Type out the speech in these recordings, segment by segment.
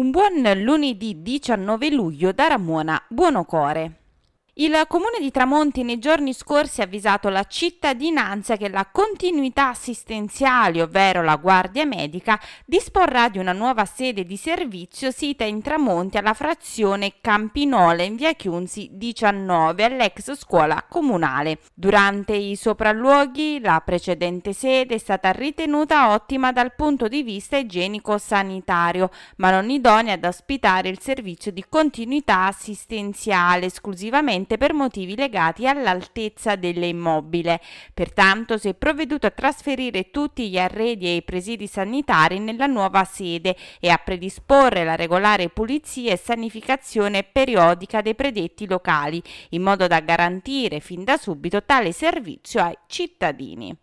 Un buon lunedì 19 luglio da Ramona Buonocore. Il comune di Tramonti nei giorni scorsi ha avvisato la cittadinanza che la continuità assistenziale, ovvero la guardia medica, disporrà di una nuova sede di servizio sita in Tramonti alla frazione Campinola in via Chiunzi 19 all'ex scuola comunale. Durante i sopralluoghi la precedente sede è stata ritenuta ottima dal punto di vista igienico-sanitario, ma non idonea ad ospitare il servizio di continuità assistenziale esclusivamente esclusivamente per motivi legati all'altezza dell'immobile. Pertanto si è provveduto a trasferire tutti gli arredi e i presidi sanitari nella nuova sede e a predisporre la regolare pulizia e sanificazione periodica dei predetti locali, in modo da garantire fin da subito tale servizio ai cittadini.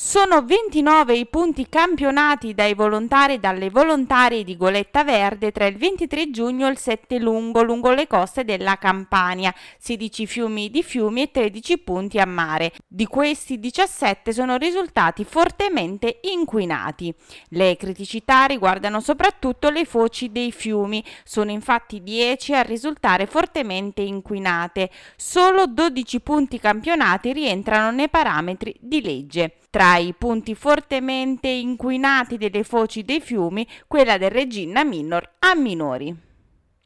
Sono 29 i punti campionati dai volontari e dalle volontarie di Goletta Verde tra il 23 giugno e il 7 lungo lungo le coste della Campania, 16 fiumi di fiumi e 13 punti a mare. Di questi 17 sono risultati fortemente inquinati. Le criticità riguardano soprattutto le foci dei fiumi, sono infatti 10 a risultare fortemente inquinate. Solo 12 punti campionati rientrano nei parametri di legge. Tra i punti fortemente inquinati delle foci dei fiumi, quella del Regina Minor a minori.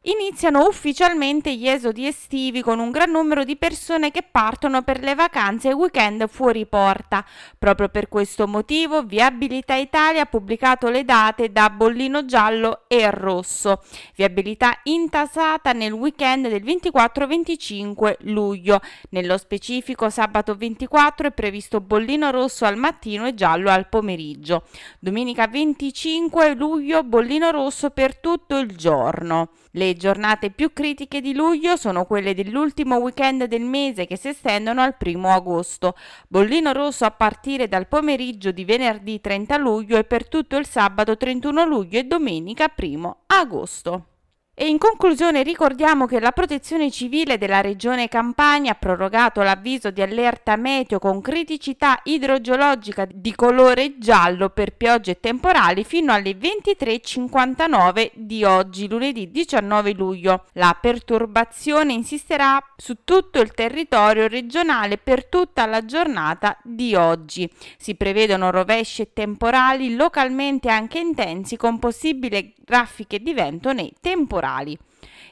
Iniziano ufficialmente gli esodi estivi con un gran numero di persone che partono per le vacanze e weekend fuori porta. Proprio per questo motivo Viabilità Italia ha pubblicato le date da bollino giallo e rosso. Viabilità intasata nel weekend del 24-25 luglio. Nello specifico sabato 24 è previsto bollino rosso al mattino e giallo al pomeriggio. Domenica 25 luglio bollino rosso per tutto il giorno. Le giornate più critiche di luglio sono quelle dell'ultimo weekend del mese che si estendono al primo agosto. Bollino rosso a partire dal pomeriggio di venerdì 30 luglio e per tutto il sabato 31 luglio e domenica 1 agosto. E in conclusione ricordiamo che la Protezione Civile della Regione Campania ha prorogato l'avviso di allerta meteo con criticità idrogeologica di colore giallo per piogge temporali fino alle 23.59 di oggi, lunedì 19 luglio. La perturbazione insisterà su tutto il territorio regionale per tutta la giornata di oggi. Si prevedono rovesci e temporali localmente anche intensi con possibili raffiche di vento nei temporali temporali.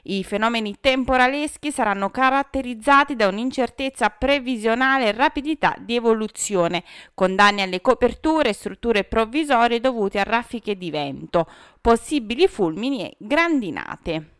I fenomeni temporaleschi saranno caratterizzati da un'incertezza previsionale e rapidità di evoluzione, con danni alle coperture e strutture provvisorie dovute a raffiche di vento, possibili fulmini e grandinate.